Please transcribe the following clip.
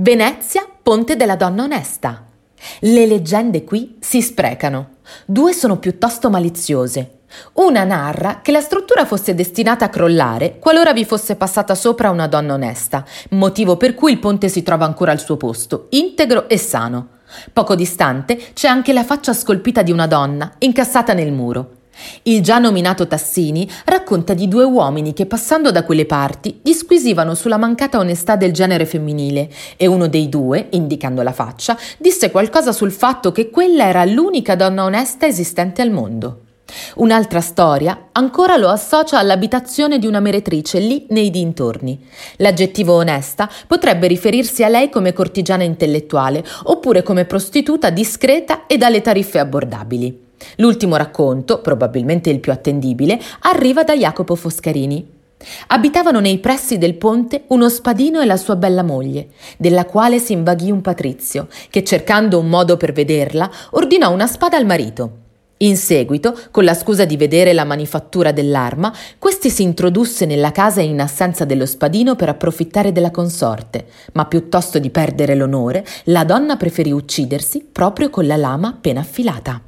Venezia, ponte della donna onesta. Le leggende qui si sprecano. Due sono piuttosto maliziose. Una narra che la struttura fosse destinata a crollare qualora vi fosse passata sopra una donna onesta, motivo per cui il ponte si trova ancora al suo posto, integro e sano. Poco distante c'è anche la faccia scolpita di una donna, incassata nel muro. Il già nominato Tassini racconta di due uomini che passando da quelle parti disquisivano sulla mancata onestà del genere femminile e uno dei due, indicando la faccia, disse qualcosa sul fatto che quella era l'unica donna onesta esistente al mondo. Un'altra storia ancora lo associa all'abitazione di una meretrice lì nei dintorni. L'aggettivo onesta potrebbe riferirsi a lei come cortigiana intellettuale oppure come prostituta discreta e dalle tariffe abbordabili. L'ultimo racconto, probabilmente il più attendibile, arriva da Jacopo Foscarini. Abitavano nei pressi del ponte uno spadino e la sua bella moglie, della quale si invaghì un patrizio, che cercando un modo per vederla, ordinò una spada al marito. In seguito, con la scusa di vedere la manifattura dell'arma, questi si introdusse nella casa in assenza dello spadino per approfittare della consorte, ma piuttosto di perdere l'onore, la donna preferì uccidersi proprio con la lama appena affilata.